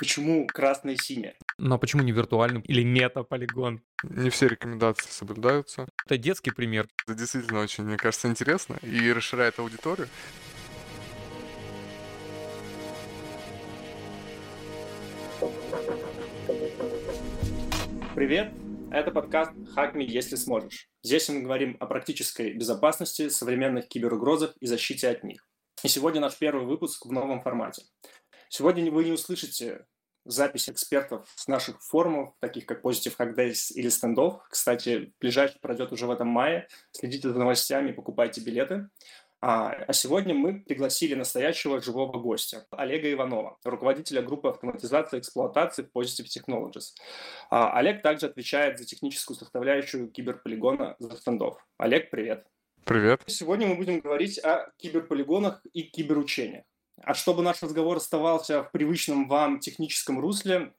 Почему красное и синее? Ну а почему не виртуальный или мета-полигон? Не все рекомендации соблюдаются. Это детский пример. Это действительно очень, мне кажется, интересно и расширяет аудиторию. Привет! Это подкаст «Хакми, если сможешь». Здесь мы говорим о практической безопасности, современных киберугрозах и защите от них. И сегодня наш первый выпуск в новом формате. Сегодня вы не услышите запись экспертов с наших форумов, таких как Positive Hack Days или Standoff. Кстати, ближайший пройдет уже в этом мае. Следите за новостями, покупайте билеты. А, а сегодня мы пригласили настоящего живого гостя, Олега Иванова, руководителя группы автоматизации и эксплуатации Positive Technologies. А, Олег также отвечает за техническую составляющую киберполигона за стендов. Олег, привет. Привет. Сегодня мы будем говорить о киберполигонах и киберучениях. А чтобы наш разговор оставался в привычном вам техническом русле,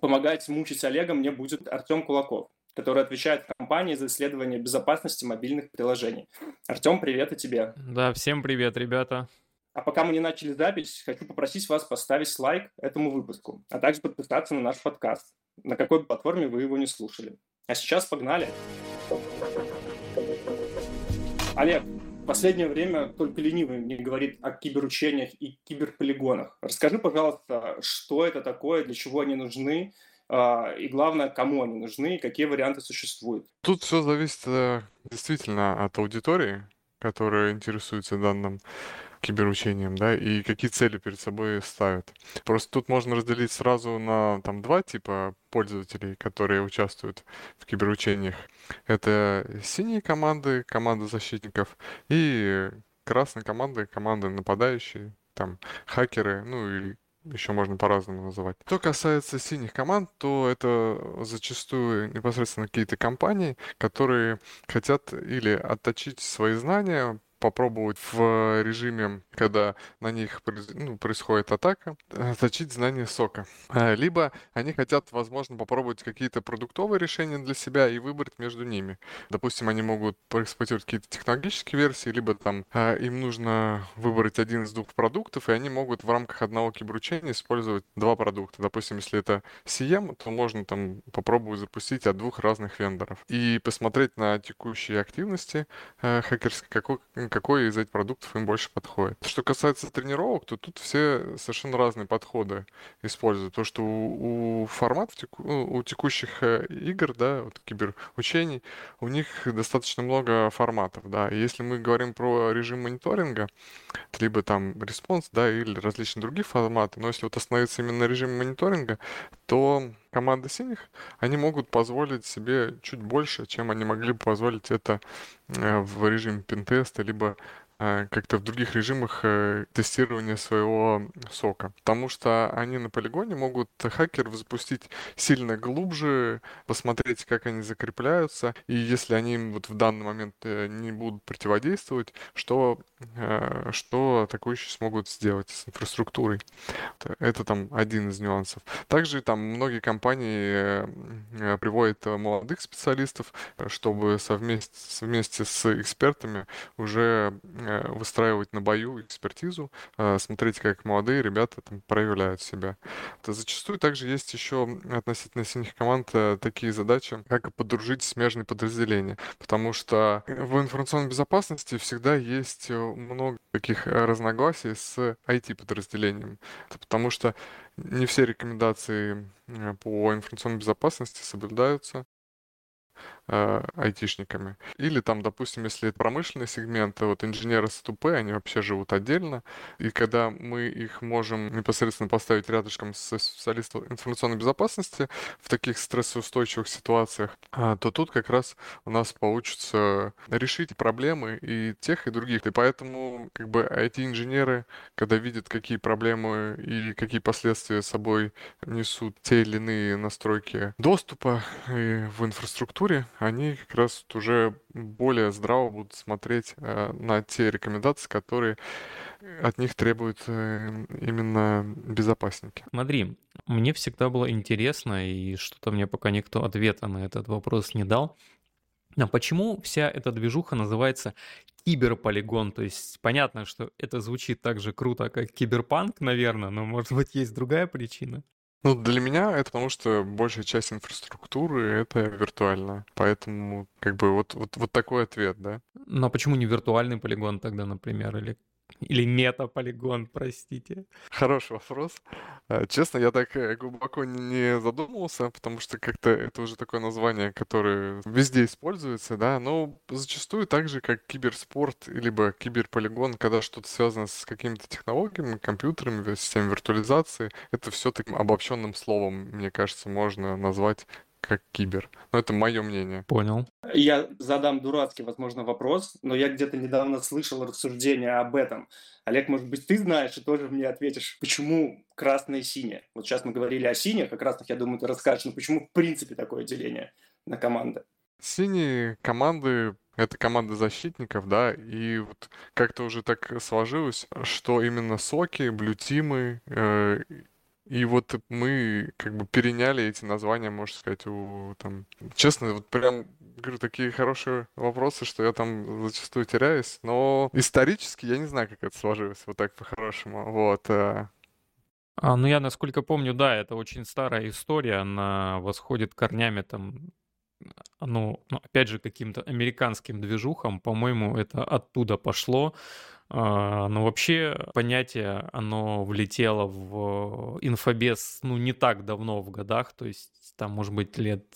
помогать мучить Олега мне будет Артем Кулаков, который отвечает в компании за исследование безопасности мобильных приложений. Артем, привет и тебе. Да, всем привет, ребята. А пока мы не начали запись, хочу попросить вас поставить лайк этому выпуску, а также подписаться на наш подкаст, на какой бы платформе вы его не слушали. А сейчас погнали. Олег, последнее время только ленивый мне говорит о киберучениях и киберполигонах. Расскажи, пожалуйста, что это такое, для чего они нужны, а, и главное, кому они нужны, и какие варианты существуют. Тут все зависит э, действительно от аудитории, которая интересуется данным киберучением, да, и какие цели перед собой ставят. Просто тут можно разделить сразу на там два типа пользователей, которые участвуют в киберучениях. Это синие команды, команда защитников, и красные команды, команды нападающие, там хакеры, ну и еще можно по-разному называть. Что касается синих команд, то это зачастую непосредственно какие-то компании, которые хотят или отточить свои знания попробовать в режиме, когда на них ну, происходит атака, точить знания сока. А, либо они хотят, возможно, попробовать какие-то продуктовые решения для себя и выбрать между ними. Допустим, они могут проэксплуатировать какие-то технологические версии, либо там им нужно выбрать один из двух продуктов, и они могут в рамках одного киберучения использовать два продукта. Допустим, если это CM, то можно там попробовать запустить от двух разных вендоров и посмотреть на текущие активности э, хакерские, какой, какой из этих продуктов им больше подходит. Что касается тренировок, то тут все совершенно разные подходы используют. То, что у, у форматов, ну, у текущих э, игр, да, вот киберучений, у них достаточно много форматов, да. И если мы говорим про режим мониторинга, либо там response, да, или различные другие форматы, но если вот остановиться именно на режиме мониторинга, то команды синих, они могут позволить себе чуть больше, чем они могли бы позволить это э, в режиме пентеста, либо как-то в других режимах э, тестирования своего SOC а. Потому что они на полигоне могут хакеров запустить сильно глубже, посмотреть, как они закрепляются, и если они им вот в данный момент э, не будут противодействовать, что, что атакующие смогут сделать с инфраструктурой. Это там один из нюансов. Также там многие компании приводят молодых специалистов, чтобы совместе, вместе с экспертами уже Э, выстраивать на бою экспертизу, э, смотреть, как молодые ребята там проявляют себя. Это зачастую также есть еще относительно синих команд э, такие задачи, как подружить смежные подразделения, потому что в информационной безопасности всегда есть много таких разногласий с IT-подразделением, потому что не все рекомендации по информационной безопасности соблюдаются, э, айтишниками. Или там, допустим, если это промышленный сегмент, вот инженеры с ТУП, они вообще живут отдельно. И когда мы их можем непосредственно поставить рядышком с специалистом информационной безопасности в таких стрессоустойчивых ситуациях, а, то тут как раз у нас получится решить проблемы и тех, и других. И поэтому как бы IT-инженеры, когда видят, какие проблемы и какие последствия собой несут те или иные настройки доступа в инфраструктуре, они как раз уже более здраво будут смотреть э, на те рекомендации, которые от них требуют э, именно безопасники. Смотри, мне всегда было интересно, и что-то мне пока никто ответа на этот вопрос не дал. А почему вся эта движуха называется киберполигон? То есть понятно, что это звучит так же круто, как киберпанк, наверное, но может быть есть другая причина? Ну, для меня это потому, что большая часть инфраструктуры это виртуальная. Поэтому, как бы, вот, вот, вот такой ответ, да. Ну, а почему не виртуальный полигон тогда, например, или или метаполигон, простите? Хороший вопрос. Э, честно, я так э, глубоко не задумывался, потому что как-то это уже такое название, которое везде используется, да, но зачастую так же, как киберспорт, либо киберполигон, когда что-то связано с какими-то технологиями, компьютерами, системой виртуализации, это все таким обобщенным словом, мне кажется, можно назвать как кибер. Но это мое мнение. Понял. Я задам дурацкий, возможно, вопрос, но я где-то недавно слышал рассуждение об этом. Олег, может быть, ты знаешь и тоже мне ответишь, почему красное и синее? Вот сейчас мы говорили о синих, о красных, я думаю, ты расскажешь, но почему в принципе такое деление на команды? Синие команды это команда защитников, да, и вот как-то уже так сложилось, что именно соки, блютимы э, и вот мы как бы переняли эти названия, можно сказать, у там... Честно, вот прям, говорю, такие хорошие вопросы, что я там зачастую теряюсь. Но исторически я не знаю, как это сложилось вот так по-хорошему. Вот. Э. А, ну, я, насколько помню, да, это очень старая история, она восходит корнями там ну, опять же, каким-то американским движухам, по-моему, это оттуда пошло. А, но вообще понятие, оно влетело в инфобес, ну, не так давно в годах, то есть там, может быть, лет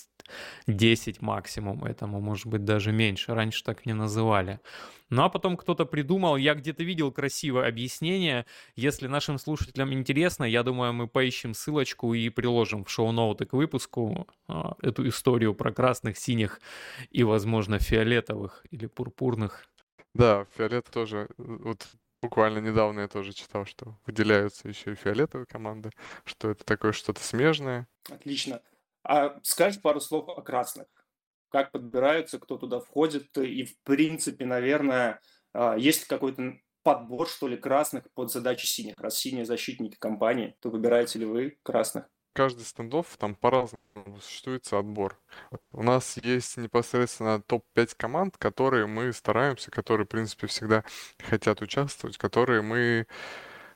10 максимум этому, может быть, даже меньше. Раньше так не называли. Ну а потом кто-то придумал, я где-то видел красивое объяснение. Если нашим слушателям интересно, я думаю, мы поищем ссылочку и приложим в шоу-ноуты к выпуску а, эту историю про красных, синих и, возможно, фиолетовых или пурпурных да, фиолет тоже. Вот буквально недавно я тоже читал, что выделяются еще и фиолетовые команды, что это такое что-то смежное. Отлично. А скажешь пару слов о красных? Как подбираются, кто туда входит? И, в принципе, наверное, а, есть какой-то подбор, что ли, красных под задачи синих? Раз синие защитники компании, то выбираете ли вы красных? каждый стендов там по-разному существуется отбор. У нас есть непосредственно топ-5 команд, которые мы стараемся, которые, в принципе, всегда хотят участвовать, которые мы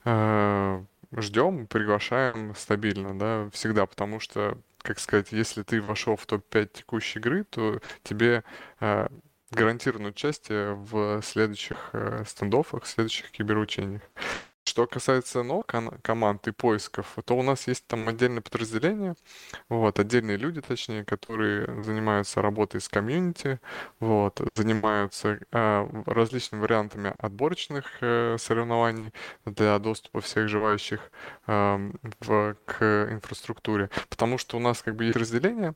э, ждем, приглашаем стабильно, да, всегда, потому что, как сказать, если ты вошел в топ-5 текущей игры, то тебе э, гарантировано участие в следующих э, стендофах, в следующих киберучениях. Что касается новых команд и поисков, то у нас есть там отдельное подразделение, вот, отдельные люди, точнее, которые занимаются работой с комьюнити, вот, занимаются э, различными вариантами отборочных э, соревнований для доступа всех желающих э, в, к инфраструктуре, потому что у нас как бы есть разделение,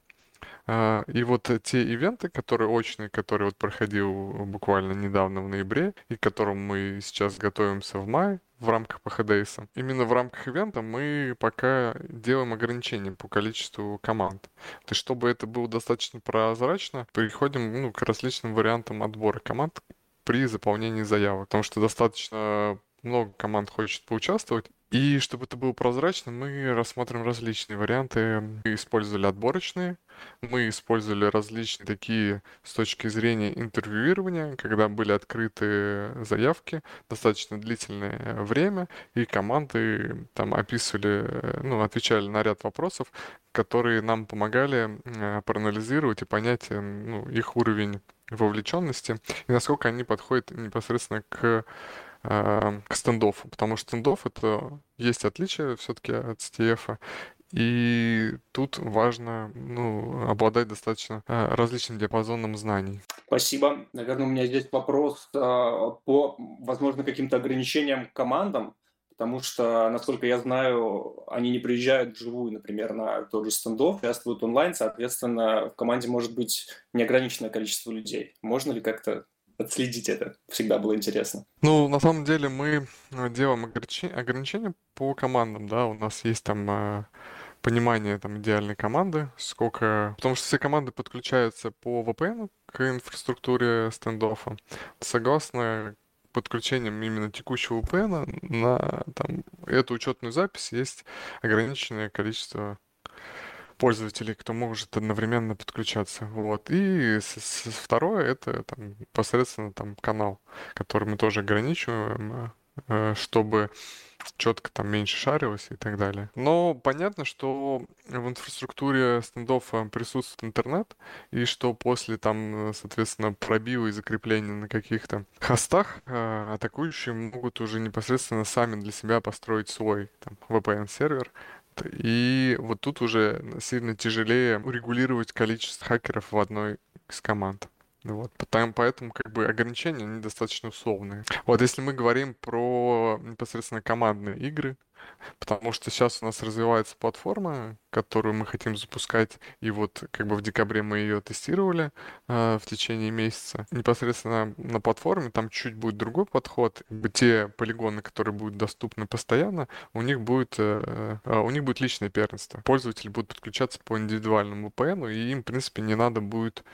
а, и вот те ивенты, которые очные, которые вот проходил буквально недавно в ноябре, и к которым мы сейчас готовимся в мае, в рамках ПХДС. Именно в рамках ивента мы пока делаем ограничения по количеству команд. То есть, чтобы это было достаточно прозрачно, переходим ну, к различным вариантам отбора команд при заполнении заявок. Потому что достаточно много команд хочет поучаствовать, и чтобы это было прозрачно, мы рассмотрим различные варианты. Мы использовали отборочные, мы использовали различные такие с точки зрения интервьюирования, когда были открыты заявки достаточно длительное время, и команды там описывали, ну, отвечали на ряд вопросов, которые нам помогали э, проанализировать и понять э, ну, их уровень вовлеченности и насколько они подходят непосредственно к к стендофу, потому что стендов это есть отличие все-таки от STF, и тут важно ну, обладать достаточно а, различным диапазоном знаний. Спасибо. Наверное, у меня здесь вопрос а, по, возможно, каким-то ограничениям командам, потому что, насколько я знаю, они не приезжают вживую, например, на тот же стендов, участвуют онлайн, соответственно, в команде может быть неограниченное количество людей. Можно ли как-то отследить это. Всегда было интересно. Ну, на самом деле мы э, делаем ограничения по командам, да, у нас есть там э, понимание там идеальной команды, сколько... Потому что все команды подключаются по VPN к инфраструктуре стендофа. Согласно подключением именно текущего VPN на там, эту учетную запись есть ограниченное количество пользователей, кто может одновременно подключаться. Вот. И с, с, второе это там, непосредственно там канал, который мы тоже ограничиваем. э, чтобы четко там меньше шарилось и так далее. Но понятно, что в инфраструктуре стендоффа присутствует интернет, и что после там, соответственно, пробива и закрепления на каких-то хостах э, атакующие могут уже непосредственно сами для себя построить свой там, VPN-сервер, и вот тут уже сильно тяжелее урегулировать количество хакеров в одной из команд. Вот, потому, поэтому как бы ограничения, они достаточно условные. Вот если мы говорим про непосредственно командные игры, потому что сейчас у нас развивается платформа, которую мы хотим запускать, и вот как бы в декабре мы ее тестировали э, в течение месяца. Непосредственно на платформе там чуть будет другой подход. Те полигоны, которые будут доступны постоянно, у них будет, э, э, у них будет личное первенство. Пользователи будут подключаться по индивидуальному VPN, и им, в принципе, не надо будет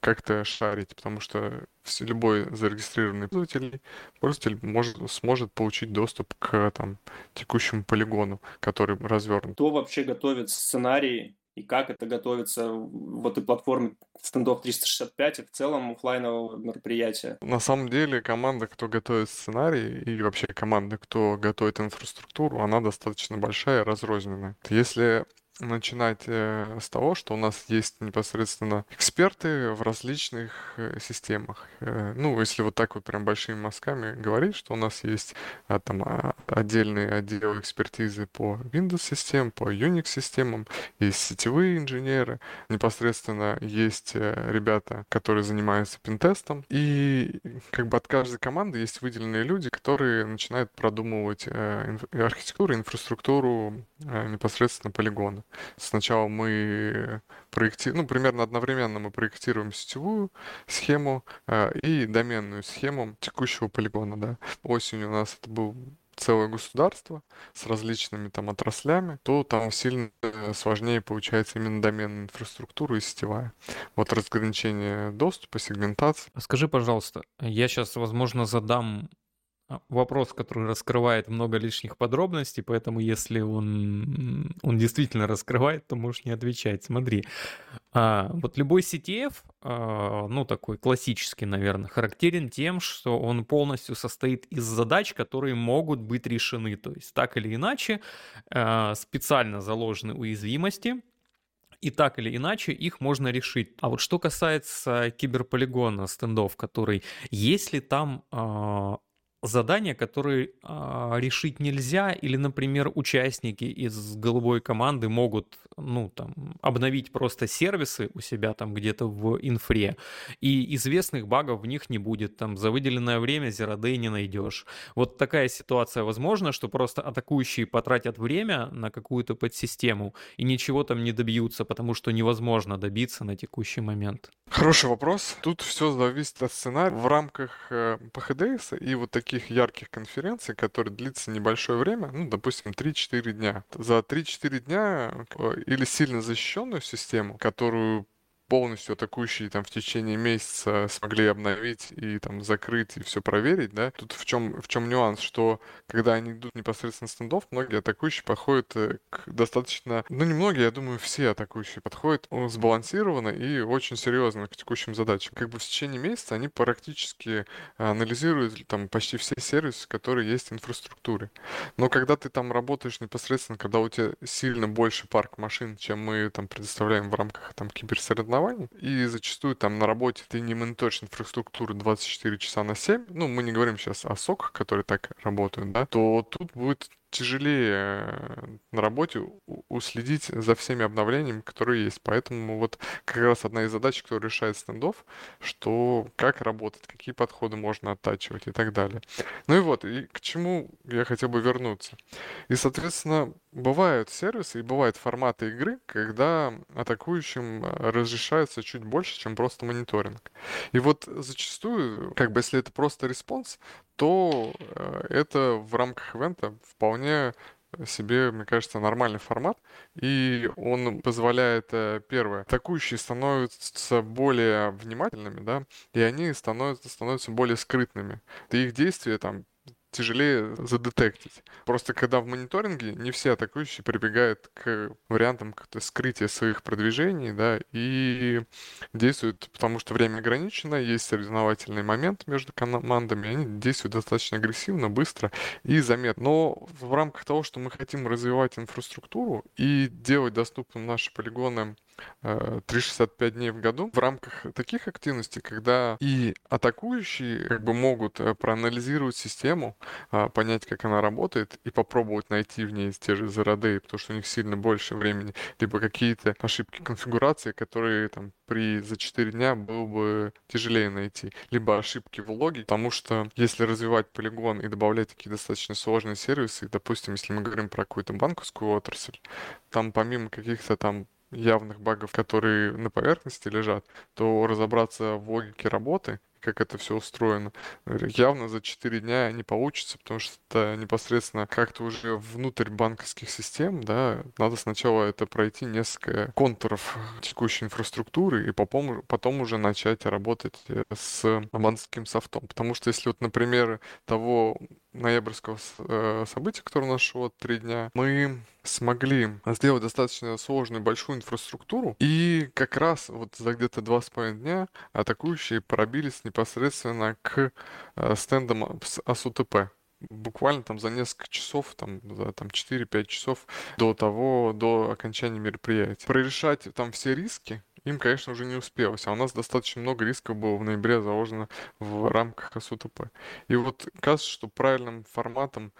как-то шарить, потому что любой зарегистрированный пользователь, пользователь может, сможет получить доступ к там, текущему полигону, который развернут. Кто вообще готовит сценарии и как это готовится в этой платформе стендов 365 и в целом офлайнового мероприятия? На самом деле команда, кто готовит сценарий и вообще команда, кто готовит инфраструктуру, она достаточно большая и разрозненная. Если начинать э, с того, что у нас есть непосредственно эксперты в различных э, системах. Э, ну, если вот так вот прям большими мазками говорить, что у нас есть а, там а, отдельные отделы экспертизы по Windows-системам, по Unix-системам, есть сетевые инженеры, непосредственно есть ребята, которые занимаются пентестом, и как бы от каждой команды есть выделенные люди, которые начинают продумывать архитектуру, инфраструктуру непосредственно полигона. Сначала мы проектируем, ну, примерно одновременно мы проектируем сетевую схему э, и доменную схему текущего полигона, да. Осенью у нас это был целое государство с различными там отраслями, то там сильно сложнее получается именно доменная инфраструктура и сетевая. Вот разграничение доступа, сегментация. Скажи, пожалуйста, я сейчас, возможно, задам вопрос, который раскрывает много лишних подробностей, поэтому если он, он действительно раскрывает, то можешь не отвечать. Смотри, а, вот любой CTF, а, ну такой классический, наверное, характерен тем, что он полностью состоит из задач, которые могут быть решены. То есть так или иначе а, специально заложены уязвимости, и так или иначе их можно решить. А вот что касается киберполигона стендов, который, если там а, задания, которые а, решить нельзя, или, например, участники из голубой команды могут, ну, там, обновить просто сервисы у себя там где-то в инфре, и известных багов в них не будет, там, за выделенное время Day не найдешь. Вот такая ситуация возможна, что просто атакующие потратят время на какую-то подсистему и ничего там не добьются, потому что невозможно добиться на текущий момент. Хороший вопрос. Тут все зависит от сценария. В рамках э, ПХДС и вот таких таких ярких конференций, которые длится небольшое время, ну, допустим, 3-4 дня. За 3-4 дня э, или сильно защищенную систему, которую полностью атакующие там в течение месяца смогли обновить и там закрыть и все проверить, да, тут в чем, в чем нюанс, что когда они идут непосредственно стендов, многие атакующие подходят э, к достаточно, ну не многие, я думаю, все атакующие подходят сбалансированно и очень серьезно к текущим задачам. Как бы в течение месяца они практически анализируют там почти все сервисы, которые есть в инфраструктуре. Но когда ты там работаешь непосредственно, когда у тебя сильно больше парк машин, чем мы там предоставляем в рамках там киберсоревнований, оснований, и зачастую там на работе ты не мониторишь инфраструктуру 24 часа на 7, ну, мы не говорим сейчас о соках, которые так работают, да, то тут будет тяжелее э, на работе уследить за всеми обновлениями, которые есть. Поэтому вот как раз одна из задач, которую решает Standoff, что как работать, какие подходы можно оттачивать и так далее. Ну и вот, и к чему я хотел бы вернуться. И, соответственно, бывают сервисы и бывают форматы игры, когда атакующим э, разрешается чуть больше, чем просто мониторинг. И вот зачастую, как бы если это просто response, то э, это в рамках ивента вполне себе, мне кажется, нормальный формат, и он позволяет, э, первое, атакующие становятся более внимательными, да, и они становятся, становятся более скрытными. И их действия там тяжелее задетектить. Просто когда в мониторинге не все атакующие прибегают к вариантам скрытия своих продвижений, да, и действуют, потому что время ограничено, есть соревновательный момент между командами, они действуют достаточно агрессивно, быстро и заметно. Но в рамках того, что мы хотим развивать инфраструктуру и делать доступным наши полигоны 365 э, дней в году в рамках таких активностей, когда и атакующие как бы могут э, проанализировать систему, а, понять, как она работает, и попробовать найти в ней те же зароды, потому что у них сильно больше времени, либо какие-то ошибки конфигурации, которые там при за 4 дня было бы тяжелее найти, либо ошибки в логе, потому что если развивать полигон и добавлять такие достаточно сложные сервисы, допустим, если мы говорим про какую-то банковскую отрасль, там помимо каких-то там явных багов, которые на поверхности лежат, то разобраться в логике работы как это все устроено. Явно за 4 дня не получится, потому что это непосредственно как-то уже внутрь банковских систем, да, надо сначала это пройти несколько контуров текущей инфраструктуры и потом, потом уже начать работать э, с банковским софтом. Потому что если вот, например, того ноябрьского э, события, которое у нас шло три дня, мы смогли сделать достаточно сложную большую инфраструктуру, и как раз вот за где-то два с половиной дня атакующие пробились непосредственно к э, стендам АСУТП буквально там за несколько часов, там, за там 4-5 часов до того, до окончания мероприятия. Прорешать там все риски, им, конечно, уже не успелось. А у нас достаточно много рисков было в ноябре заложено в рамках СУТП. И вот кажется, что правильным форматом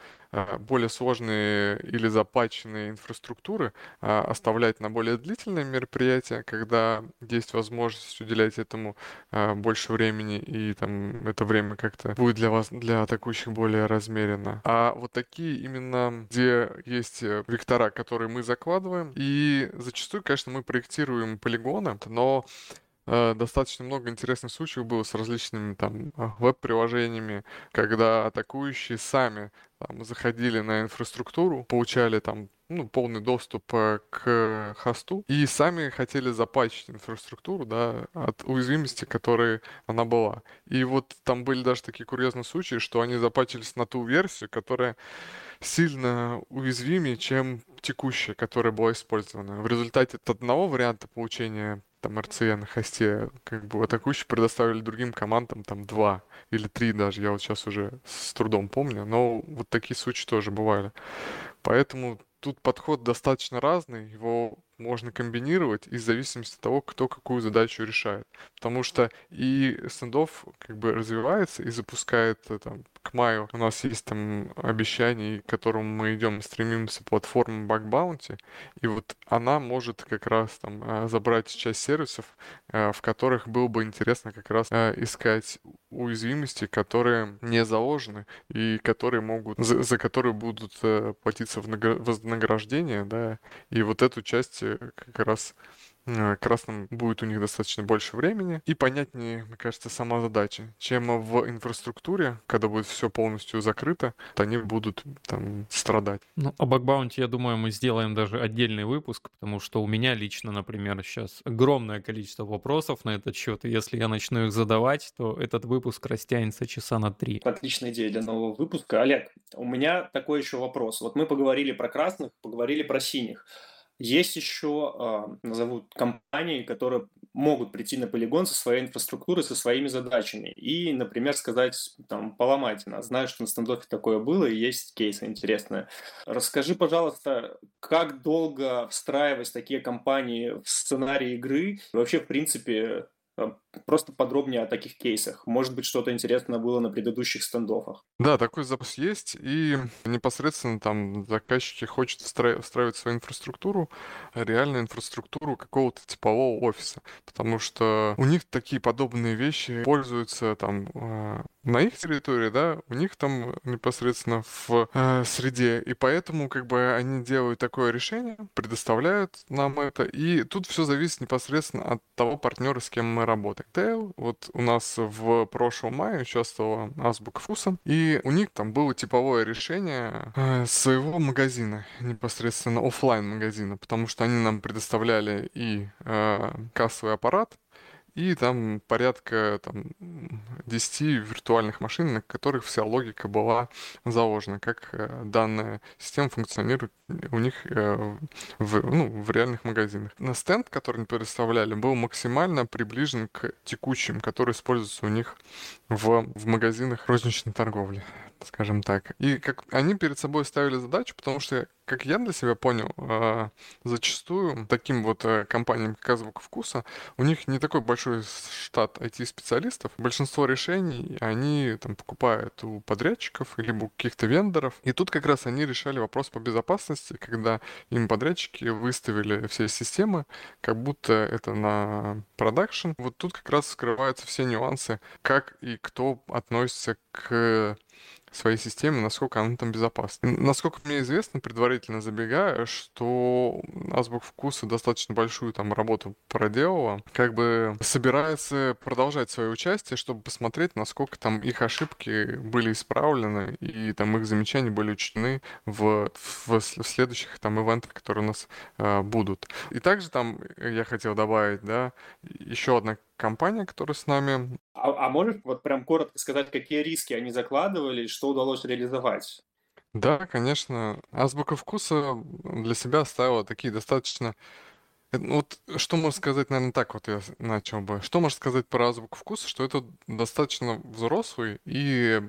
более сложные или запаченные инфраструктуры а, оставлять на более длительные мероприятия, когда есть возможность уделять этому а, больше времени, и там это время как-то будет для вас, для атакующих более размеренно. А вот такие именно, где есть э, вектора, которые мы закладываем, и зачастую, конечно, мы проектируем полигоны, но достаточно много интересных случаев было с различными там веб-приложениями, когда атакующие сами там, заходили на инфраструктуру, получали там ну, полный доступ э, к хосту и сами хотели запачить инфраструктуру, да, от уязвимости, которые она была. И вот там были даже такие курьезные случаи, что они запачились на ту версию, которая сильно уязвимее, чем текущая, которая была использована. В результате от одного варианта получения там RCA на хосте, как бы атакующие предоставили другим командам там два или три даже, я вот сейчас уже с трудом помню, но вот такие случаи тоже бывали. Поэтому тут подход достаточно разный, его можно комбинировать из зависимости от того, кто какую задачу решает. Потому что и стендов как бы развивается и запускает э, там, к маю. У нас есть там обещание, к которому мы идем, стремимся платформа Bug Bounty, и вот она может как раз там э, забрать часть сервисов, э, в которых было бы интересно как раз искать уязвимости, которые не заложены и которые могут, за, за которые будут платиться вознаграждение, да, и вот эту часть как раз Э, красным будет у них достаточно больше времени и понятнее, мне кажется, сама задача, чем в инфраструктуре, когда будет все полностью закрыто, то они будут там страдать. Ну, о бакбаунте, я думаю, мы сделаем даже отдельный выпуск, потому что у меня лично, например, сейчас огромное количество вопросов на этот счет, и если я начну их задавать, то этот выпуск растянется часа на три. Отличная идея для нового выпуска. Олег, у меня такой еще вопрос. Вот мы поговорили про красных, поговорили про синих. Есть еще, а, назову, компании, которые могут прийти на полигон со своей инфраструктурой, со своими задачами и, например, сказать, там, поломайте нас. Знаю, что на стендофе такое было, и есть кейсы интересные. Расскажи, пожалуйста, как долго встраивать такие компании в сценарий игры? Вообще, в принципе, просто подробнее о таких кейсах. Может быть, что-то интересное было на предыдущих стендофах. Да, такой запас есть, и непосредственно там заказчики хочет встраивать, встраивать свою инфраструктуру, реальную инфраструктуру какого-то типового офиса, потому что у них такие подобные вещи пользуются там э, на их территории, да, у них там непосредственно в э, среде, и поэтому как бы они делают такое решение, предоставляют нам это, и тут все зависит непосредственно от того партнера, с кем мы работаем. Tail, вот у нас в прошлом мае участвовала Азбука Вкуса, и у них там было типовое решение э, своего магазина, непосредственно офлайн магазина, потому что они нам предоставляли и э, кассовый аппарат, и там порядка там, 10 виртуальных машин, на которых вся логика была заложена, как э, данная система функционирует у них э, в, ну, в реальных магазинах. На стенд, который они представляли, был максимально приближен к текущим, которые используются у них в, в магазинах розничной торговли скажем так. И как они перед собой ставили задачу, потому что, как я для себя понял, э, зачастую таким вот э, компаниям, как Азбука Вкуса, у них не такой большой штат IT-специалистов. Большинство решений они там покупают у подрядчиков либо у каких-то вендоров. И тут как раз они решали вопрос по безопасности, когда им подрядчики выставили все системы, как будто это на продакшн. Вот тут как раз скрываются все нюансы, как и кто относится к своей системы, насколько она там безопасна. Насколько мне известно, предварительно забегая, что Азбук Вкуса достаточно большую там работу проделала, как бы собирается продолжать свое участие, чтобы посмотреть, насколько там их ошибки были исправлены и там их замечания были учтены в, в, в следующих там ивентах, которые у нас э, будут. И также там я хотел добавить, да, еще одна компания, которая с нами. А, а можешь вот прям коротко сказать, какие риски они закладывали, что удалось реализовать? Да, конечно. Азбука вкуса для себя ставила такие достаточно... Э, ну вот что можно сказать, наверное, так вот я начал бы. Что можно сказать про азбуку вкуса? Что это достаточно взрослый и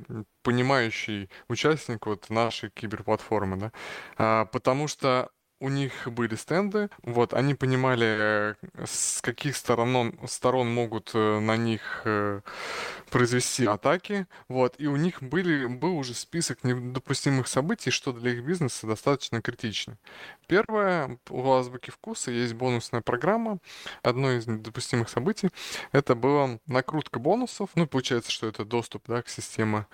понимающий участник вот нашей киберплатформы, да? А, потому что у них были стенды, вот, они понимали, с каких сторон, сторон могут э, на них э, произвести атаки, вот, и у них были, был уже список недопустимых событий, что для их бизнеса достаточно критично. Первое, у Азбуки Вкуса есть бонусная программа, одно из недопустимых событий, это была накрутка бонусов, ну, получается, что это доступ, да, к системе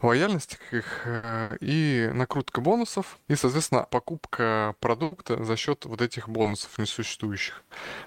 лояльности к их э, и накрутка бонусов, и, соответственно, покупка продукта за счет вот этих бонусов несуществующих.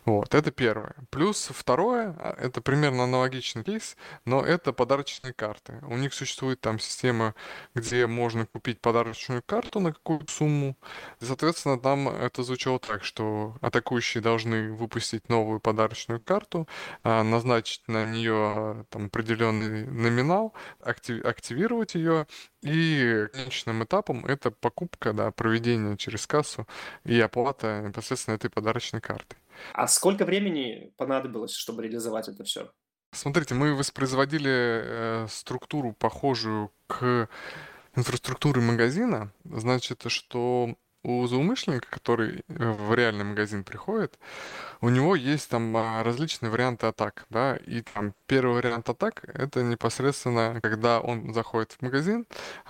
Вот, это первое. Плюс второе, а, это примерно аналогичный кейс, но это подарочные карты. У них существует там система, где можно купить подарочную карту на какую-то сумму. И, соответственно, там это звучало так, что атакующие должны выпустить новую подарочную карту, а, назначить на нее там определенный номинал, активировать активировать ее, и конечным этапом это покупка, да, проведение через кассу и оплата непосредственно этой подарочной карты. А сколько времени понадобилось, чтобы реализовать это все? Смотрите, мы воспроизводили э, структуру, похожую к инфраструктуре магазина. Значит, что у злоумышленника, который э, в реальный магазин приходит, у него есть там а, различные варианты атак, да, и там первый вариант атак — это непосредственно, когда он заходит в магазин,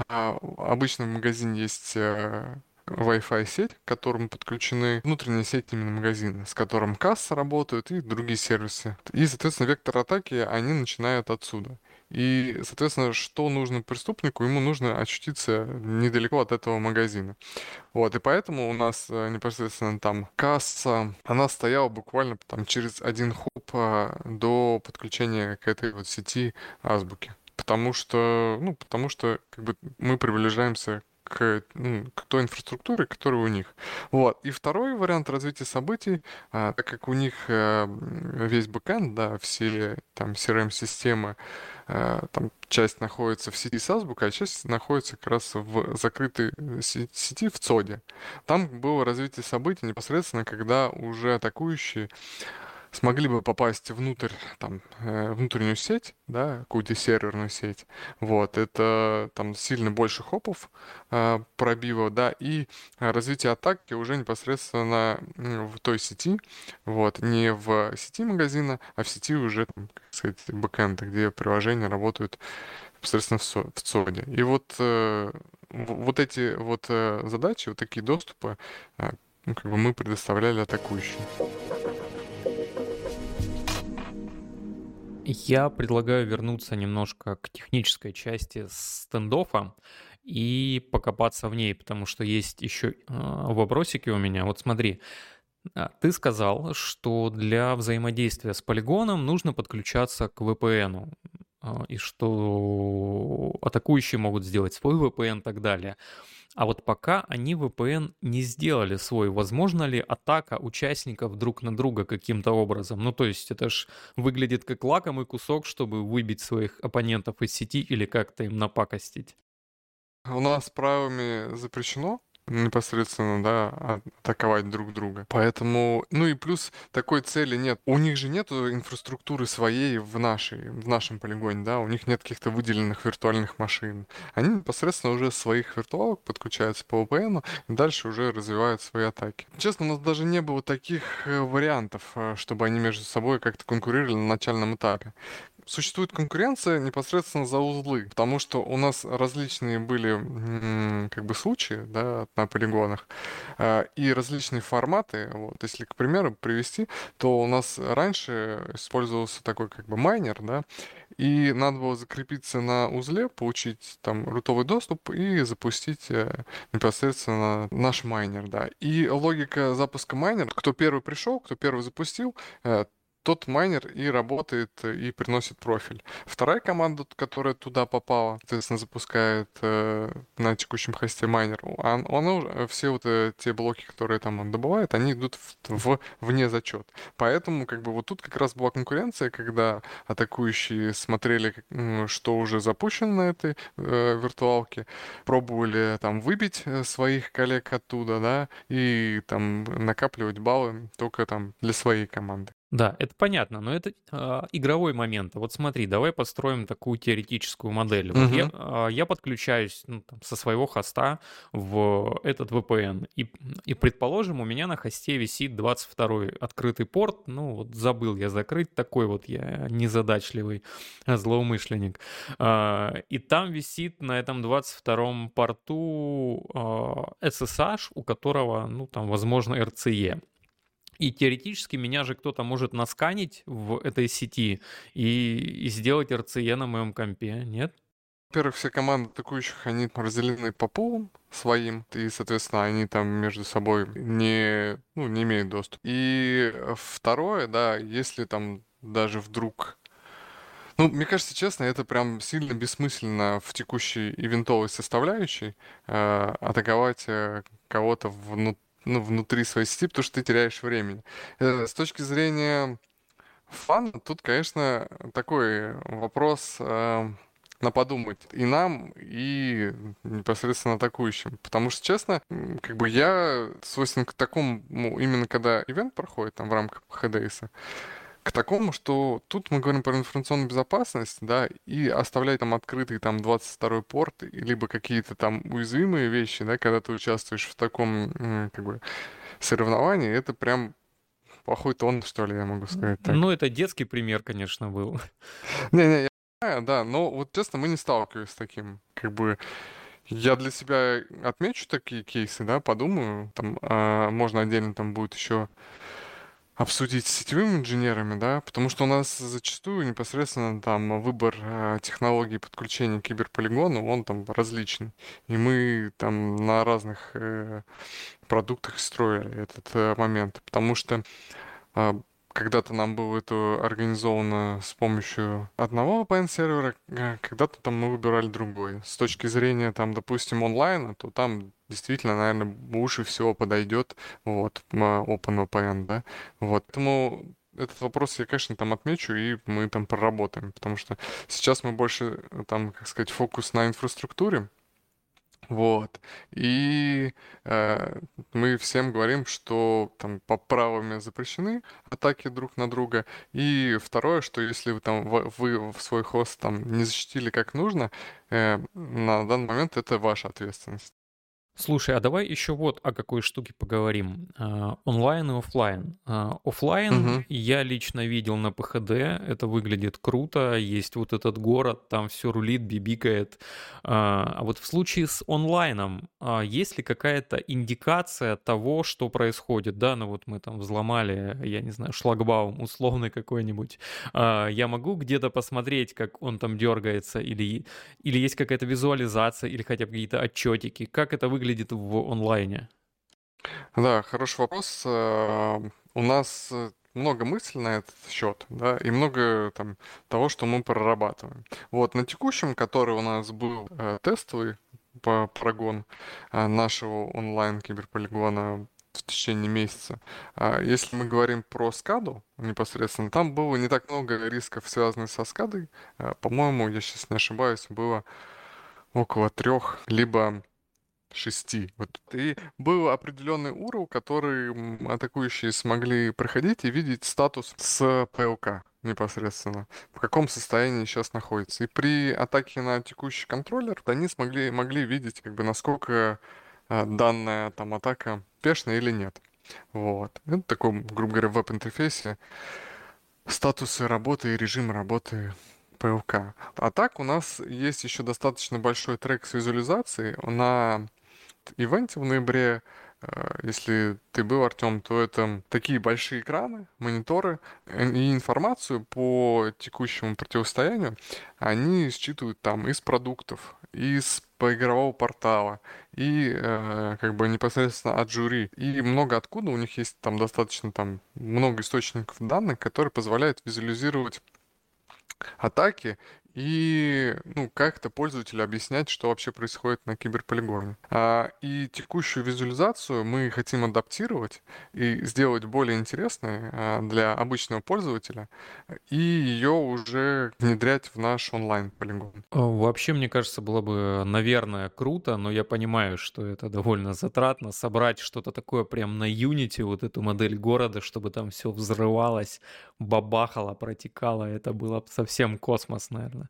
а обычно в магазине есть э, Wi-Fi сеть, к которому подключены внутренние сети именно магазина, с которым касса работают и другие сервисы. И, соответственно, вектор атаки, они начинают отсюда. И, соответственно, что нужно преступнику? Ему нужно очутиться недалеко от этого магазина. Вот, и поэтому у нас э, непосредственно там касса, она стояла буквально там через один хуп а, до подключения к этой вот сети азбуки. Потому что, ну, потому что как бы мы приближаемся к, ну, к той инфраструктуре, которая у них. Вот. И второй вариант развития событий, а, так как у них а, весь бэкэнд, да, все там CRM-системы, там часть находится в сети Сасбука, а часть находится как раз в закрытой сети в ЦОДе. Там было развитие событий непосредственно, когда уже атакующие смогли бы попасть внутрь, там, э, внутреннюю сеть, да, какую-то серверную сеть, вот, это там сильно больше хопов э, пробива, да, и развитие атаки уже непосредственно в той сети, вот, не в сети магазина, а в сети уже, там, как сказать, бэкэнда, где приложения работают непосредственно в, со, в ЦОДе. И вот, э, вот эти вот задачи, вот такие доступы, ну, как бы мы предоставляли атакующим. Я предлагаю вернуться немножко к технической части стендофа и покопаться в ней, потому что есть еще э, вопросики у меня. Вот смотри, а, ты сказал, что для взаимодействия с полигоном нужно подключаться к VPN, а, и что атакующие могут сделать свой VPN и так далее. А вот пока они VPN не сделали свой, возможно ли атака участников друг на друга каким-то образом? Ну, то есть это ж выглядит как лакомый кусок, чтобы выбить своих оппонентов из сети или как-то им напакостить. У нас правами запрещено непосредственно, да, атаковать друг друга. Поэтому, ну и плюс такой цели нет. У них же нет инфраструктуры своей в нашей, в нашем полигоне, да, у них нет каких-то выделенных виртуальных машин. Они непосредственно уже своих виртуалок подключаются по VPN и дальше уже развивают свои атаки. Честно, у нас даже не было таких э, вариантов, э, чтобы они между собой как-то конкурировали на начальном этапе существует конкуренция непосредственно за узлы, потому что у нас различные были как бы случаи да, на полигонах э, и различные форматы. Вот, если, к примеру, привести, то у нас раньше использовался такой как бы майнер, да, и надо было закрепиться на узле, получить там рутовый доступ и запустить э, непосредственно наш майнер, да. И логика запуска майнера, кто первый пришел, кто первый запустил, э, тот майнер и работает, и приносит профиль. Вторая команда, которая туда попала, соответственно, запускает э, на текущем хосте майнер, он, он, все вот э, те блоки, которые там он добывает, они идут в, в, вне зачет. Поэтому, как бы, вот тут как раз была конкуренция, когда атакующие смотрели, что уже запущено на этой э, виртуалке, пробовали там выбить э, своих коллег оттуда, да, и там накапливать баллы только там для своей команды. Да, это понятно, но это э, игровой момент. Вот смотри, давай построим такую теоретическую модель. Вот я, э, я подключаюсь ну, там, со своего хоста в этот VPN, и, и, предположим, у меня на хосте висит 22-й открытый порт, ну вот забыл я закрыть, такой вот я незадачливый злоумышленник. Э, и там висит на этом 22-м порту э, SSH, у которого, ну там, возможно, RCE. И теоретически меня же кто-то может насканить в этой сети и, и сделать RCE на моем компе, нет? Во-первых, все команды атакующих, они разделены по пулам своим, и, соответственно, они там между собой не, ну, не имеют доступа. И второе, да, если там даже вдруг ну, мне кажется, честно, это прям сильно бессмысленно в текущей ивентовой составляющей э, атаковать э, кого-то внутри ну, внутри своей сети, потому что ты теряешь времени. Э, с точки зрения фана, тут, конечно, такой вопрос э, на подумать и нам, и непосредственно атакующим. Потому что, честно, как бы я свойствен к такому, именно когда ивент проходит там в рамках ХДС, к такому, что тут мы говорим про информационную безопасность, да, и оставлять там открытый там 22 порт, либо какие-то там уязвимые вещи, да, когда ты участвуешь в таком, как бы, соревновании, это прям плохой тон, что ли, я могу сказать так. Ну, это детский пример, конечно, был. Не-не, я понимаю, да, но вот честно, мы не сталкивались с таким, как бы, я для себя отмечу такие кейсы, да, подумаю, там, а, можно отдельно там будет еще обсудить с сетевыми инженерами, да, потому что у нас зачастую непосредственно там выбор э, технологий подключения к киберполигону, он там различный. И мы там на разных э, продуктах строили этот э, момент, потому что э, когда-то нам было это организовано с помощью одного VPN-сервера, э, когда-то там мы выбирали другой. С точки зрения, там, допустим, онлайна, то там действительно, наверное, лучше всего подойдет вот OpenVPN, да. Вот. Поэтому этот вопрос я, конечно, там отмечу, и мы там проработаем, потому что сейчас мы больше, там, как сказать, фокус на инфраструктуре, вот. И э, мы всем говорим, что там по правами запрещены атаки друг на друга. И второе, что если вы там вы в свой хост там не защитили как нужно, э, на данный момент это ваша ответственность. Слушай, а давай еще вот о какой штуке поговорим. А, онлайн и офлайн. А, офлайн угу. я лично видел на ПХД, это выглядит круто, есть вот этот город, там все рулит, бибикает. А, а вот в случае с онлайном, есть ли какая-то индикация того, что происходит? Да, ну вот мы там взломали, я не знаю, шлагбаум условный какой-нибудь. Я могу где-то посмотреть, как он там дергается, или, или есть какая-то визуализация, или хотя бы какие-то отчетики, как это выглядит выглядит в онлайне? Да, хороший вопрос. Э, у нас э, много мыслей на этот счет, да, и много там того, что мы прорабатываем. Вот на текущем, который у нас был э, тестовый по прогон а, нашего онлайн киберполигона в течение месяца. Если мы говорим про скаду непосредственно, там было не так много рисков, связанных со скадой. По-моему, я сейчас не ошибаюсь, было около трех, либо шести. Вот. И был определенный уровень, который атакующие смогли проходить и видеть статус с ПЛК непосредственно, в каком состоянии сейчас находится. И при атаке на текущий контроллер они смогли, могли видеть, как бы, насколько а, данная там атака успешная или нет. Вот. Это ну, такой, грубо говоря, веб-интерфейсе статусы работы и режим работы ПЛК. А так у нас есть еще достаточно большой трек с визуализацией. На ивенте в ноябре Э, если ты был, Артем, то это такие большие экраны, мониторы э, и информацию по текущему противостоянию они считывают там из продуктов, из поигрового портала и э, как бы непосредственно от жюри. И много откуда у них есть там достаточно там много источников данных, которые позволяют визуализировать атаки и ну, как-то пользователю объяснять, что вообще происходит на киберполигоне. А, и текущую визуализацию мы хотим адаптировать и сделать более интересной а, для обычного пользователя, и ее уже внедрять в наш онлайн-полигон. А, вообще, мне кажется, было бы, наверное, круто, но я понимаю, что это довольно затратно, собрать что-то такое прям на Unity, вот эту модель города, чтобы там все взрывалось, бабахало, протекало, это было бы совсем космос, наверное.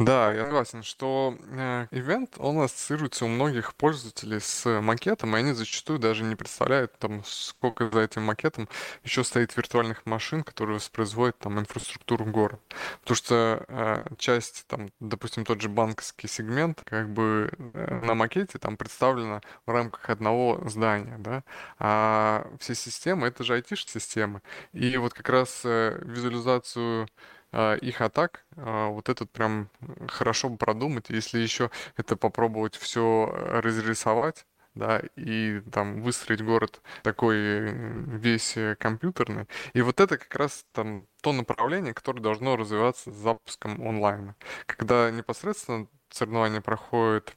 Да, я согласен, что э, ивент, он ассоциируется у многих пользователей с макетом, и они зачастую даже не представляют, там, сколько за этим макетом еще стоит виртуальных машин, которые воспроизводят там инфраструктуру города. Потому что э, часть, там, допустим, тот же банковский сегмент, как бы э, на макете там представлена в рамках одного здания, да, а все системы, это же IT-системы. И вот как раз э, визуализацию их атак, а, вот этот прям хорошо продумать, если еще это попробовать все разрисовать, да, и там выстроить город такой весь э, компьютерный. И вот это как раз там то направление, которое должно развиваться с запуском онлайна. Когда непосредственно соревнования проходят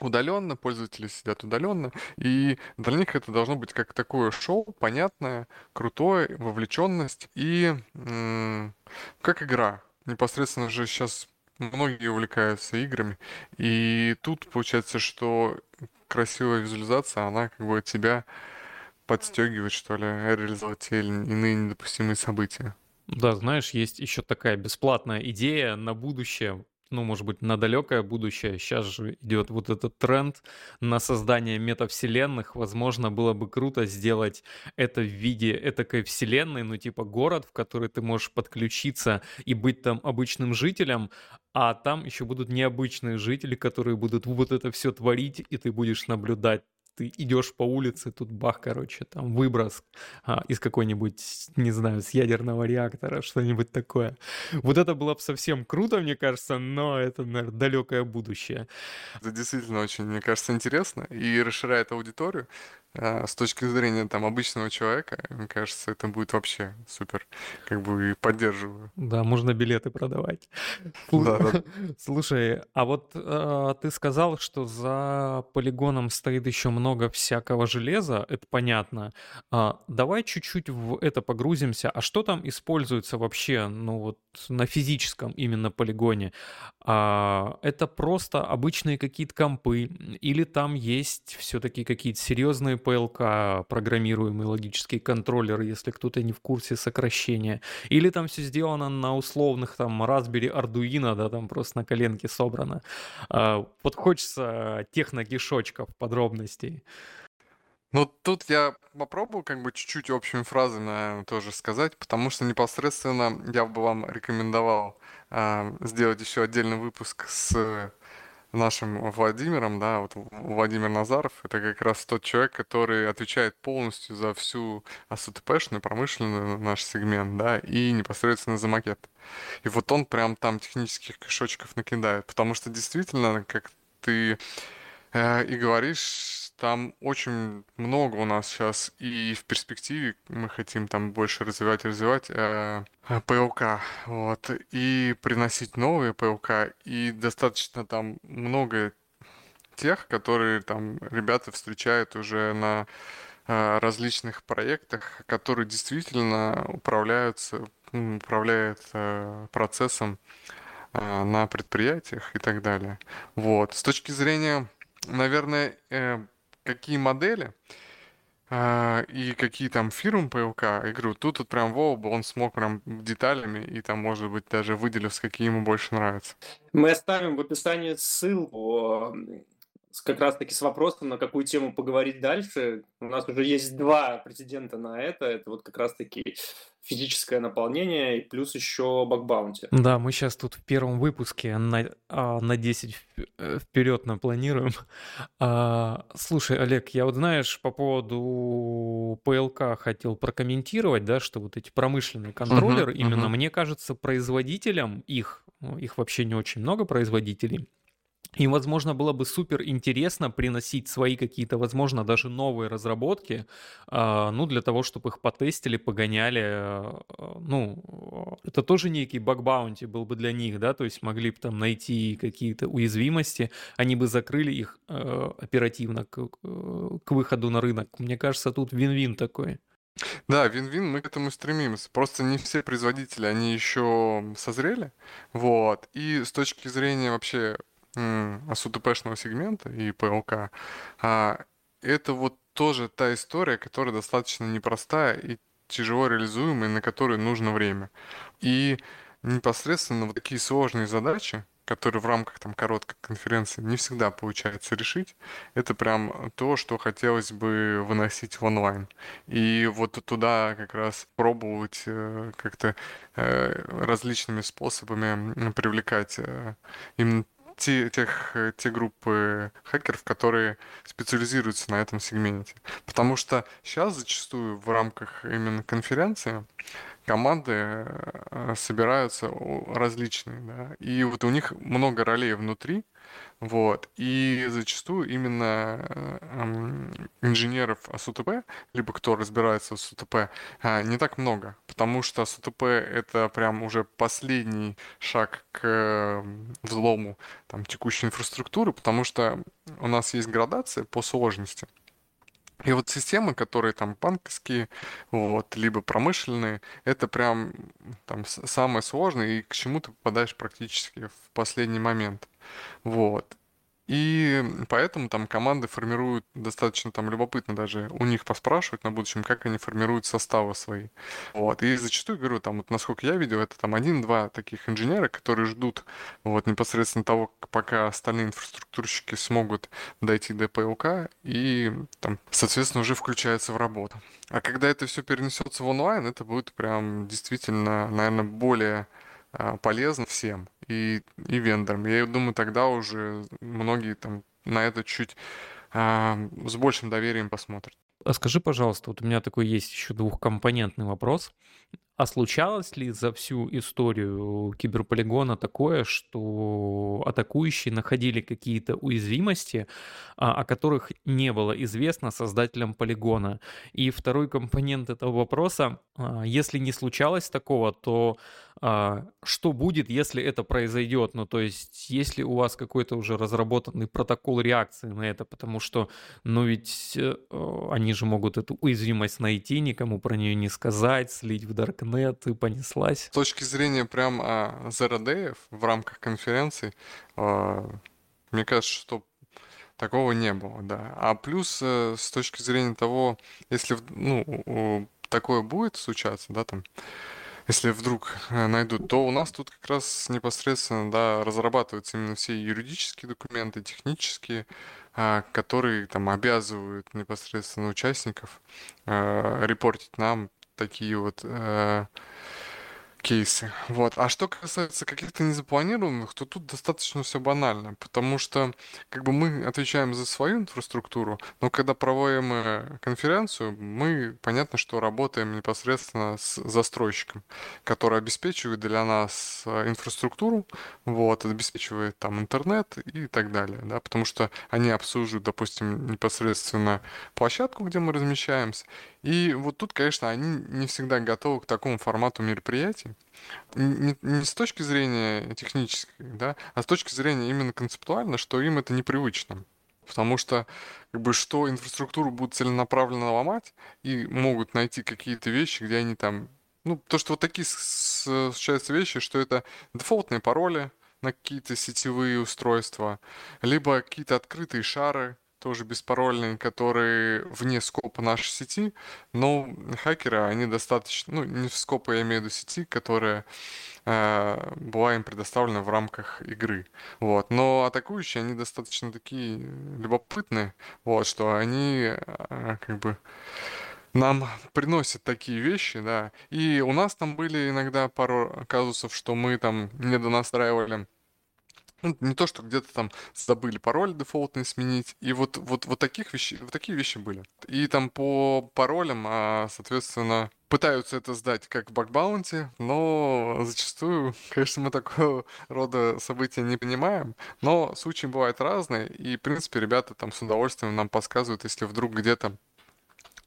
удаленно, пользователи сидят удаленно, и для них это должно быть как такое шоу, понятное, крутое, вовлеченность и м- как игра. Непосредственно же сейчас многие увлекаются играми, и тут получается, что красивая визуализация, она как бы тебя подстегивает, что ли, реализовать те или иные недопустимые события. Да, знаешь, есть еще такая бесплатная идея на будущее ну, может быть, на далекое будущее. Сейчас же идет вот этот тренд на создание метавселенных. Возможно, было бы круто сделать это в виде этакой вселенной, ну, типа город, в который ты можешь подключиться и быть там обычным жителем, а там еще будут необычные жители, которые будут вот это все творить, и ты будешь наблюдать ты идешь по улице, тут бах, короче, там выброс а, из какой-нибудь, не знаю, с ядерного реактора, что-нибудь такое. Вот это было бы совсем круто, мне кажется, но это, наверное, далекое будущее. Это действительно очень, мне кажется, интересно и расширяет аудиторию. А, с точки зрения там обычного человека, мне кажется, это будет вообще супер. Как бы и поддерживаю. Да, можно билеты продавать. Да, да. Слушай, а вот э, ты сказал, что за полигоном стоит еще много всякого железа, это понятно. А, давай чуть-чуть в это погрузимся. А что там используется вообще, ну вот на физическом именно полигоне? А, это просто обычные какие-то компы или там есть все-таки какие-то серьезные PLK, программируемый логический контроллер, если кто-то не в курсе сокращения. Или там все сделано на условных там Raspberry Arduino, да, там просто на коленке собрано. А, вот хочется техногишочков, подробностей. Ну, тут я попробую как бы чуть-чуть общими фразами, наверное, тоже сказать, потому что непосредственно я бы вам рекомендовал э, сделать еще отдельный выпуск с нашим Владимиром, да, вот Владимир Назаров, это как раз тот человек, который отвечает полностью за всю АСТПшную, промышленную наш сегмент, да, и непосредственно за макет. И вот он прям там технических кишочков накидает, потому что действительно, как ты э, и говоришь, там очень много у нас сейчас, и в перспективе мы хотим там больше развивать и развивать э, ПЛК, вот, и приносить новые ПЛК, и достаточно там много тех, которые там ребята встречают уже на э, различных проектах, которые действительно управляются, управляют э, процессом э, на предприятиях и так далее. Вот. С точки зрения, наверное, э, какие модели, а, и какие там фирмы ПЛК, я говорю, тут вот прям Вова, он смог прям деталями и там, может быть, даже выделив, какие ему больше нравятся. Мы оставим в описании ссылку как раз-таки с вопросом, на какую тему поговорить дальше. У нас уже есть два претендента на это. Это вот как раз-таки физическое наполнение и плюс еще бакбаунти. Да, мы сейчас тут в первом выпуске на, а, на 10 вперед э, напланируем. А, слушай, Олег, я вот знаешь, по поводу ПЛК хотел прокомментировать, да, что вот эти промышленные контроллеры, uh-huh, именно uh-huh. мне кажется, производителям их, ну, их вообще не очень много производителей, им, возможно, было бы супер интересно приносить свои какие-то, возможно, даже новые разработки, э, ну, для того, чтобы их потестили, погоняли. Э, ну, это тоже некий баг-баунти был бы для них, да, то есть могли бы там найти какие-то уязвимости, они бы закрыли их оперативно к, к выходу на рынок. Мне кажется, тут вин-вин такой. Да, вин-вин, мы к этому стремимся. Просто не все производители, они еще созрели. Вот. И с точки зрения вообще АСУТПшного сегмента и ПЛК, а, это вот тоже та история, которая достаточно непростая и тяжело реализуемая, на которую нужно время. И непосредственно вот такие сложные задачи, которые в рамках там короткой конференции не всегда получается решить, это прям то, что хотелось бы выносить в онлайн. И вот туда как раз пробовать э, как-то э, различными способами привлекать э, именно те, тех, э, те группы хакеров, которые специализируются на этом сегменте. Потому что сейчас зачастую в рамках именно конференции команды э, собираются различные, да, и вот у них много ролей внутри, вот. И зачастую именно э, инженеров СУТП, либо кто разбирается в СУТП, а, не так много, потому что СУТП это прям уже последний шаг к взлому там, текущей инфраструктуры, потому что у нас есть градация по сложности. И вот системы, которые там банковские, вот, либо промышленные, это прям там самое сложное, и к чему ты попадаешь практически в последний момент. Вот. И поэтому там команды формируют достаточно там любопытно даже у них поспрашивать на будущем, как они формируют составы свои. Вот. И зачастую, говорю, там, вот, насколько я видел, это там один-два таких инженера, которые ждут вот непосредственно того, пока остальные инфраструктурщики смогут дойти до ПЛК и там, соответственно, уже включаются в работу. А когда это все перенесется в онлайн, это будет прям действительно, наверное, более полезно всем и, и вендорам. Я думаю, тогда уже многие там на это чуть а, с большим доверием посмотрят. А скажи, пожалуйста, вот у меня такой есть еще двухкомпонентный вопрос. А случалось ли за всю историю киберполигона такое, что атакующие находили какие-то уязвимости, а, о которых не было известно создателям полигона? И второй компонент этого вопроса, а, если не случалось такого, то а, что будет, если это произойдет? Ну, то есть, если у вас какой-то уже разработанный протокол реакции на это, потому что, ну, ведь э, они же могут эту уязвимость найти, никому про нее не сказать, слить в Dark интернет и понеслась. С точки зрения прям а, Day в рамках конференции, а, мне кажется, что такого не было, да. А плюс э, с точки зрения того, если ну, такое будет случаться, да, там, если вдруг э, найдут, то у нас тут как раз непосредственно, да, разрабатываются именно все юридические документы, технические, а, которые там обязывают непосредственно участников а, репортить нам такие вот э, кейсы. Вот. А что касается каких-то незапланированных, то тут достаточно все банально, потому что как бы мы отвечаем за свою инфраструктуру, но когда проводим э, конференцию, мы, понятно, что работаем непосредственно с застройщиком, который обеспечивает для нас э, инфраструктуру, вот, обеспечивает там интернет и так далее, да, потому что они обслуживают, допустим, непосредственно площадку, где мы размещаемся, и вот тут, конечно, они не всегда готовы к такому формату мероприятий. Не, не с точки зрения технической, да, а с точки зрения именно концептуально, что им это непривычно. Потому что как бы что инфраструктуру будут целенаправленно ломать и могут найти какие-то вещи, где они там... Ну, то, что вот такие случаются вещи, что это дефолтные пароли на какие-то сетевые устройства, либо какие-то открытые шары, тоже беспарольные, которые вне скопа нашей сети, но хакеры, они достаточно, ну, не в скопа я имею в виду сети, которая э, была им предоставлена в рамках игры. Вот. Но атакующие, они достаточно такие любопытные, вот, что они э, как бы нам приносят такие вещи, да. И у нас там были иногда пару казусов, что мы там недонастраивали ну, не то, что где-то там забыли пароль дефолтный сменить. И вот, вот, вот, таких вещи, вот такие вещи были. И там по паролям, а, соответственно, пытаются это сдать как в бакбаунти, но зачастую, конечно, мы такого рода события не понимаем, но случаи бывают разные, и, в принципе, ребята там с удовольствием нам подсказывают, если вдруг где-то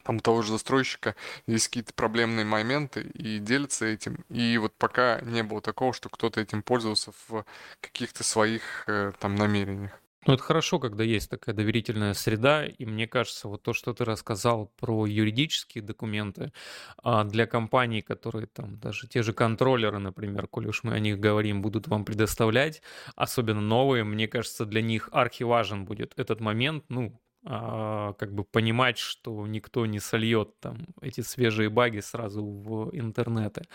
там того же застройщика есть какие-то проблемные моменты и делятся этим. И вот пока не было такого, что кто-то этим пользовался в каких-то своих э, там намерениях. Ну, это хорошо, когда есть такая доверительная среда, и мне кажется, вот то, что ты рассказал про юридические документы, а для компаний, которые там, даже те же контроллеры, например, коли уж мы о них говорим, будут вам предоставлять, особенно новые, мне кажется, для них архиважен будет этот момент, ну, как бы понимать, что никто не сольет там эти свежие баги сразу в интернеты.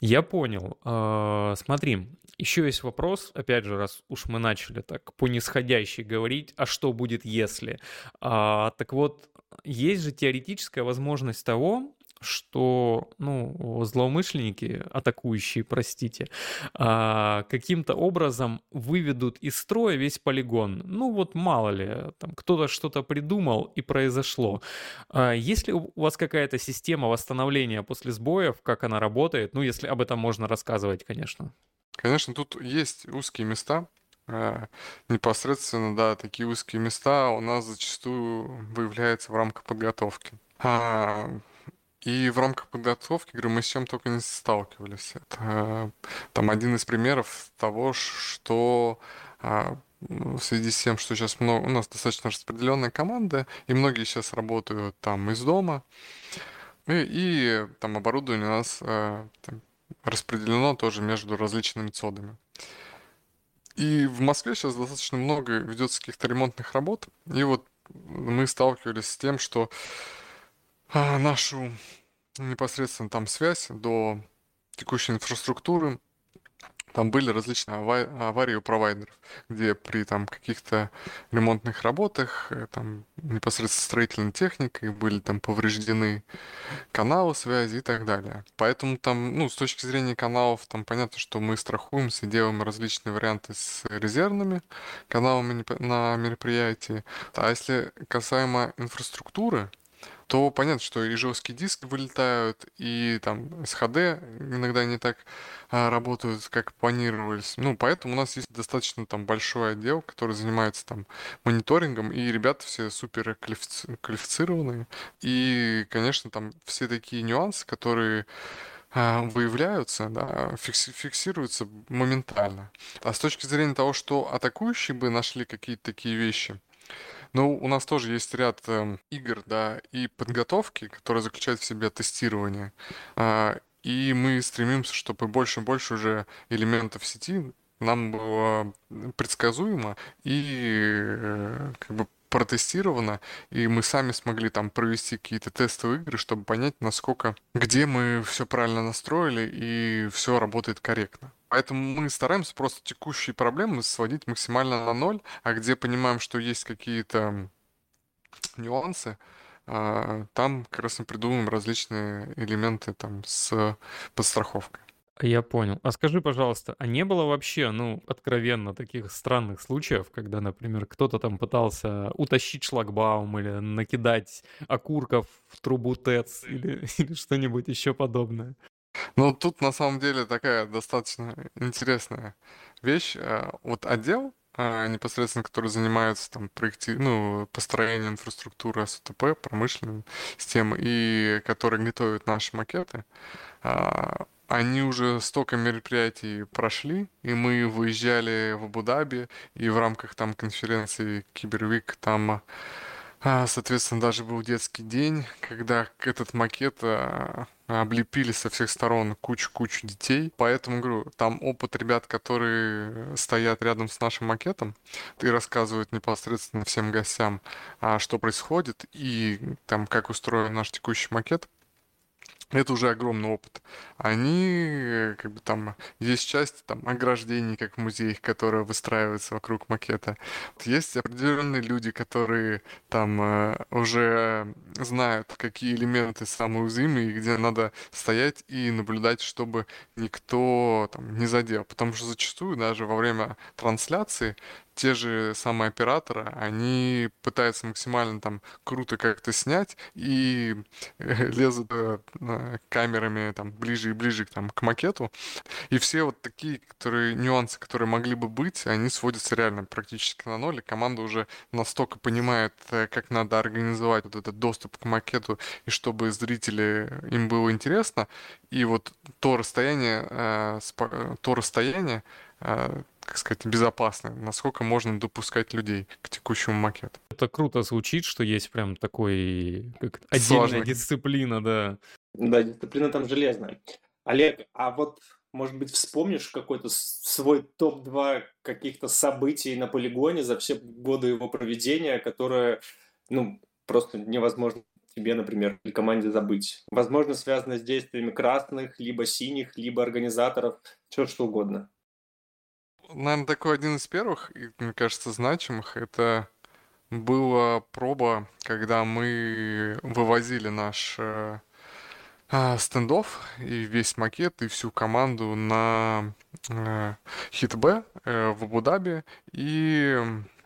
Я понял. А, смотри, еще есть вопрос, опять же, раз уж мы начали так по нисходящей говорить, а что будет если? А, так вот, есть же теоретическая возможность того, что ну, злоумышленники, атакующие, простите, а, каким-то образом выведут из строя весь полигон. Ну вот мало ли, там кто-то что-то придумал и произошло. А, есть ли у вас какая-то система восстановления после сбоев, как она работает? Ну, если об этом можно рассказывать, конечно. Конечно, тут есть узкие места, а, непосредственно, да, такие узкие места у нас зачастую выявляются в рамках подготовки. И в рамках подготовки, говорю, мы с чем только не сталкивались. Это там один из примеров того, что а, в связи с тем, что сейчас много, у нас достаточно распределенная команда, и многие сейчас работают там из дома, и, и там оборудование у нас а, там, распределено тоже между различными цодами. И в Москве сейчас достаточно много ведется каких-то ремонтных работ, и вот мы сталкивались с тем, что нашу непосредственно там связь до текущей инфраструктуры. Там были различные аварии у провайдеров, где при там каких-то ремонтных работах, э, там непосредственно строительной техникой были там повреждены каналы связи и так далее. Поэтому там, ну, с точки зрения каналов, там понятно, что мы страхуемся, делаем различные варианты с резервными каналами на мероприятии. А если касаемо инфраструктуры, то понятно, что и жесткие диски вылетают, и там SHD иногда не так а, работают, как планировались. Ну, поэтому у нас есть достаточно там большой отдел, который занимается там мониторингом, и ребята все супер квалифицированные. И, конечно, там все такие нюансы, которые а, выявляются, да, фикси- фиксируются моментально. А с точки зрения того, что атакующие бы нашли какие-то такие вещи, ну, у нас тоже есть ряд э, игр, да, и подготовки, которые заключают в себе тестирование. Э, и мы стремимся, чтобы больше и больше уже элементов сети нам было предсказуемо и э, как бы протестировано, и мы сами смогли там провести какие-то тестовые игры, чтобы понять, насколько, где мы все правильно настроили и все работает корректно. Поэтому мы стараемся просто текущие проблемы сводить максимально на ноль, а где понимаем, что есть какие-то нюансы, а, там как раз мы придумываем различные элементы там с подстраховкой. Я понял. А скажи, пожалуйста, а не было вообще, ну, откровенно таких странных случаев, когда, например, кто-то там пытался утащить шлагбаум или накидать окурков в трубу ТЭЦ или, или что-нибудь еще подобное? Ну, тут на самом деле такая достаточно интересная вещь. Э, вот отдел, а, непосредственно, который занимается там проекти... ну, построением инфраструктуры СУТП, промышленной системы, и который готовит наши макеты, а, они уже столько мероприятий прошли, и мы выезжали в Абу-Даби, и в рамках там конференции Кибервик там а, соответственно, даже был детский день, когда этот макет а, облепили со всех сторон кучу-кучу детей. Поэтому, говорю, там опыт ребят, которые стоят рядом с нашим макетом и рассказывают непосредственно всем гостям, а, что происходит и там как устроен наш текущий макет это уже огромный опыт. Они, э, как бы там, есть часть там ограждений, как в музеях, которые выстраиваются вокруг макета. Есть определенные люди, которые там э, уже знают, какие элементы самые уязвимые, и где надо стоять и наблюдать, чтобы никто там не задел. Потому что зачастую даже во время трансляции те же самые операторы, они пытаются максимально там круто как-то снять и лезут э, камерами там ближе и ближе там, к макету. И все вот такие которые, нюансы, которые могли бы быть, они сводятся реально практически на ноль. И команда уже настолько понимает, э, как надо организовать вот этот доступ к макету, и чтобы зрители им было интересно. И вот то расстояние, э, то расстояние как сказать, безопасно, насколько можно допускать людей к текущему макету. Это круто звучит, что есть прям такой как отдельная Сложно. дисциплина, да. Да, дисциплина там железная. Олег, а вот, может быть, вспомнишь какой-то свой топ-2 каких-то событий на полигоне за все годы его проведения, которые, ну, просто невозможно тебе, например, или команде забыть. Возможно, связано с действиями красных, либо синих, либо организаторов, все что угодно наверное, такой один из первых, мне кажется, значимых, это была проба, когда мы вывозили наш э, а, стендов и весь макет, и всю команду на э, Хит-Б э, в Абу-Даби, и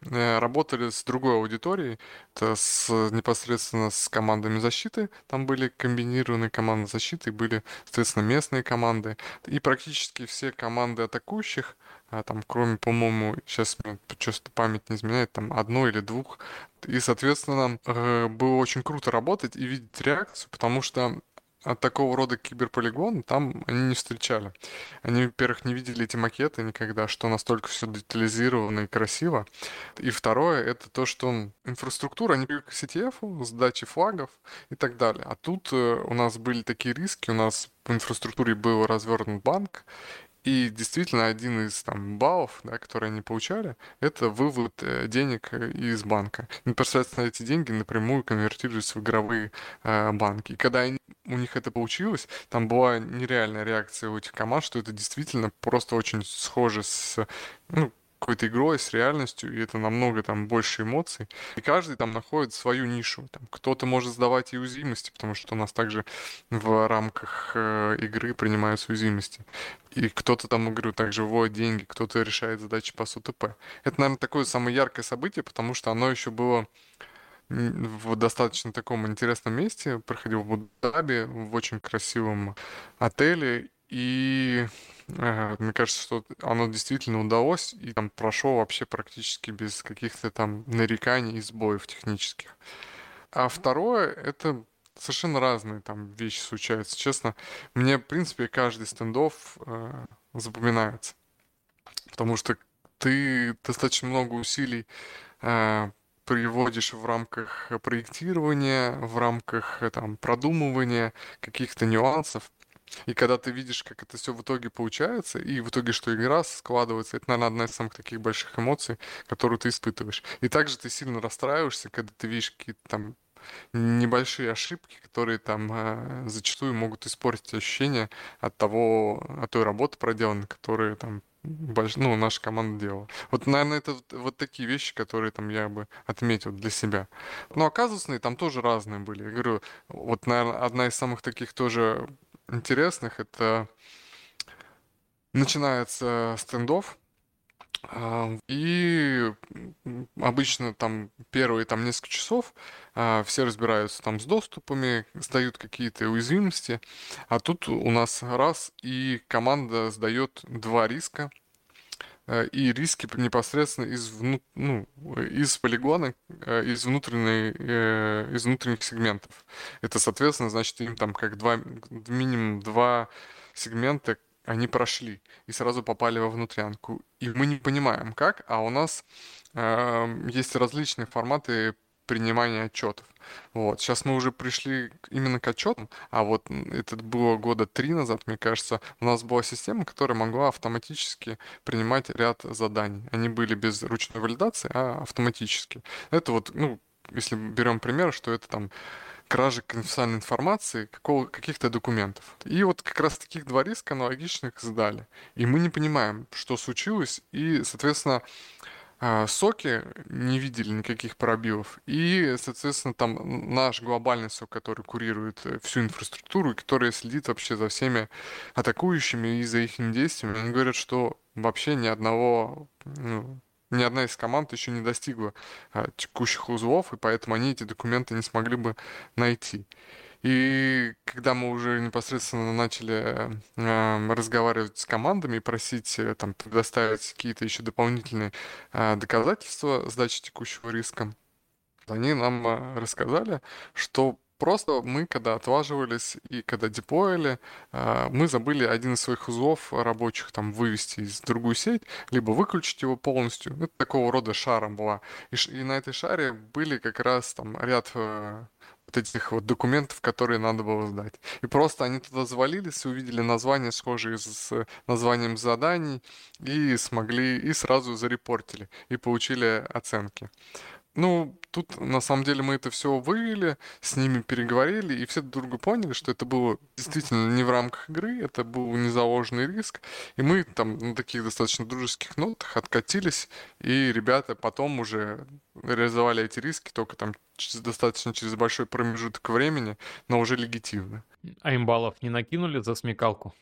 э, работали с другой аудиторией, это с, непосредственно с командами защиты, там были комбинированные команды защиты, были, соответственно, местные команды, и практически все команды атакующих а там, кроме, по-моему, сейчас что-то память не изменяет, там, одной или двух. И, соответственно, э, было очень круто работать и видеть реакцию, потому что от такого рода киберполигон там они не встречали. Они, во-первых, не видели эти макеты никогда, что настолько все детализировано и красиво. И второе, это то, что инфраструктура, они привыкли к CTF, сдачи флагов и так далее. А тут э, у нас были такие риски, у нас в инфраструктуре был развернут банк, и действительно, один из там баллов, да, которые они получали, это вывод э, денег э, из банка. Непосредственно эти деньги напрямую конвертируются в игровые э, банки. И когда они, у них это получилось, там была нереальная реакция у этих команд, что это действительно просто очень схоже с ну, какой-то игрой, с реальностью, и это намного там больше эмоций. И каждый там находит свою нишу. Там, кто-то может сдавать и уязвимости, потому что у нас также в рамках э, игры принимаются уязвимости. И кто-то там, говорю, также вводит деньги, кто-то решает задачи по СУТП. Это, наверное, такое самое яркое событие, потому что оно еще было в достаточно таком интересном месте, проходил в Абу-Даби, в очень красивом отеле, и э, мне кажется, что оно действительно удалось, и там прошло вообще практически без каких-то там нареканий и сбоев технических. А второе, это совершенно разные там вещи случаются. Честно, мне, в принципе, каждый стендов э, запоминается. Потому что ты достаточно много усилий э, приводишь в рамках проектирования, в рамках э, там, продумывания каких-то нюансов. И когда ты видишь, как это все в итоге получается, и в итоге, что игра складывается, это, наверное, одна из самых таких больших эмоций, которую ты испытываешь. И также ты сильно расстраиваешься, когда ты видишь какие-то там небольшие ошибки, которые там э, зачастую могут испортить ощущение от того, от той работы проделанной, которые там больш... ну, наша команда делала. Вот, наверное, это вот, вот такие вещи, которые там я бы отметил для себя. Но оказывается, там тоже разные были. Я говорю, вот, наверное, одна из самых таких тоже интересных. Это начинается стендов, а, и обычно там первые там несколько часов а, все разбираются там с доступами, сдают какие-то уязвимости, а тут у нас раз и команда сдает два риска, и риски непосредственно из, вну, ну, из полигона, э, из, внутренней, э, из внутренних сегментов. Это, соответственно, значит, им там как два, минимум два сегменты, они прошли и сразу попали во внутрянку. И мы не понимаем, как, а у нас э, есть различные форматы принимания отчетов. Вот. Сейчас мы уже пришли именно к отчетам, а вот это было года три назад, мне кажется, у нас была система, которая могла автоматически принимать ряд заданий. Они были без ручной валидации, а автоматически. Это вот, ну, если берем пример, что это там кражи конфиденциальной информации какого, каких-то документов. И вот как раз таких два риска аналогичных сдали. И мы не понимаем, что случилось, и, соответственно, соки не видели никаких пробивов. И, соответственно, там наш глобальный сок, который курирует э, всю инфраструктуру, который следит вообще за всеми атакующими и за их действиями, они говорят, что вообще ни одного ну, ни одна из команд еще не достигла а, текущих узлов, и поэтому они эти документы не смогли бы найти. И когда мы уже непосредственно начали э, разговаривать с командами и просить э, там предоставить какие-то еще дополнительные э, доказательства сдачи текущего риска, они нам э, рассказали, что Просто мы, когда отваживались и когда деплоили, а, мы забыли один из своих узлов рабочих там вывести из другую сеть, либо выключить его полностью. Это такого рода шаром была. И, и на этой шаре были как раз там ряд э, вот этих вот документов, которые надо было сдать. И просто они туда завалились, увидели названия, схожие с названием заданий, и смогли, и сразу зарепортили, и получили оценки. Ну, тут на самом деле мы это все вывели, с ними переговорили, и все друг друга поняли, что это было действительно не в рамках игры, это был незаложенный риск. И мы там на таких достаточно дружеских нотах откатились, и ребята потом уже реализовали эти риски только там достаточно через большой промежуток времени, но уже легитимно. А им баллов не накинули за смекалку?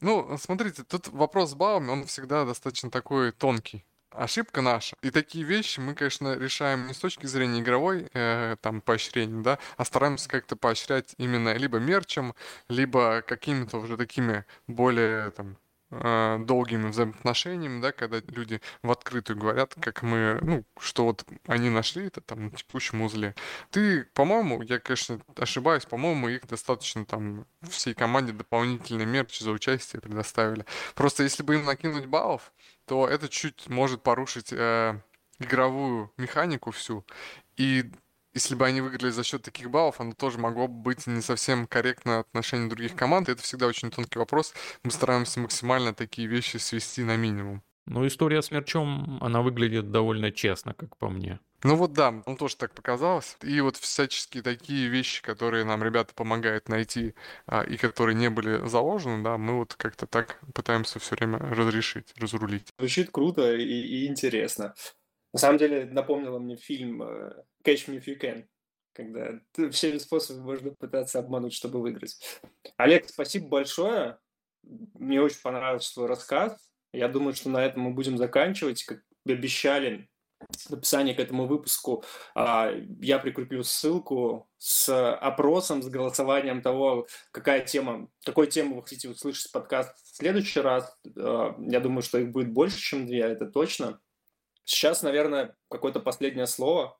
Ну, смотрите, тут вопрос с баллами, он всегда достаточно такой тонкий ошибка наша. И такие вещи мы, конечно, решаем не с точки зрения игровой э, там поощрения, да, а стараемся как-то поощрять именно либо мерчем, либо какими-то уже такими более там э, долгими взаимоотношениями, да, когда люди в открытую говорят, как мы, ну, что вот они нашли это там на текущем узле. Ты, по-моему, я, конечно, ошибаюсь, по-моему, их достаточно там всей команде дополнительный мерч за участие предоставили. Просто если бы им накинуть баллов, то это чуть может порушить э, игровую механику всю. И если бы они выиграли за счет таких баллов, оно тоже могло бы быть не совсем корректно в отношении других команд. Это всегда очень тонкий вопрос. Мы стараемся максимально такие вещи свести на минимум. Ну, история с мерчом, она выглядит довольно честно, как по мне. Ну вот да, он тоже так показалось. И вот всяческие такие вещи, которые нам ребята помогают найти а, и которые не были заложены, да, мы вот как-то так пытаемся все время разрешить, разрулить. Звучит круто и, и интересно. На самом деле напомнило мне фильм э, Catch Me If You Can, когда всеми способами можно пытаться обмануть, чтобы выиграть. Олег, спасибо большое. Мне очень понравился твой рассказ. Я думаю, что на этом мы будем заканчивать. Как обещали, описании к этому выпуску а, я прикреплю ссылку с опросом, с голосованием того, какая тема, какой тему вы хотите услышать подкаст в следующий раз. А, я думаю, что их будет больше, чем две, это точно. Сейчас, наверное, какое-то последнее слово.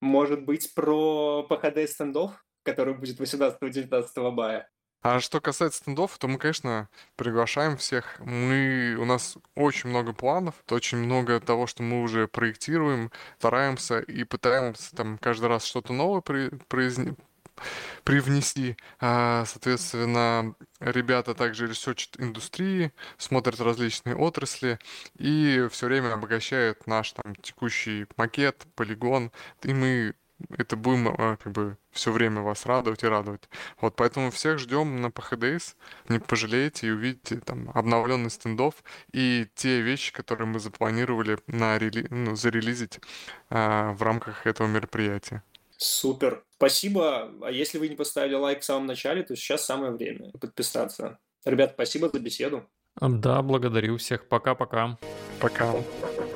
Может быть, про PHD Standoff, который будет 18-19 мая. А что касается Standoff, то мы, конечно, приглашаем всех. Мы, у нас очень много планов, очень много того, что мы уже проектируем, стараемся и пытаемся там каждый раз что-то новое при, произне, привнести. А, соответственно, ребята также ресерчат индустрии, смотрят различные отрасли и все время обогащают наш там текущий макет, полигон. И мы это будем а, как бы все время вас радовать и радовать. Вот поэтому всех ждем на PHDS. Не пожалеете и увидите там обновленный стендов и те вещи, которые мы запланировали на рели... ну, зарелизить а, в рамках этого мероприятия. Супер. Спасибо. А если вы не поставили лайк в самом начале, то сейчас самое время подписаться. Ребят, спасибо за беседу. Да, благодарю всех. Пока-пока. Пока. -пока. Пока.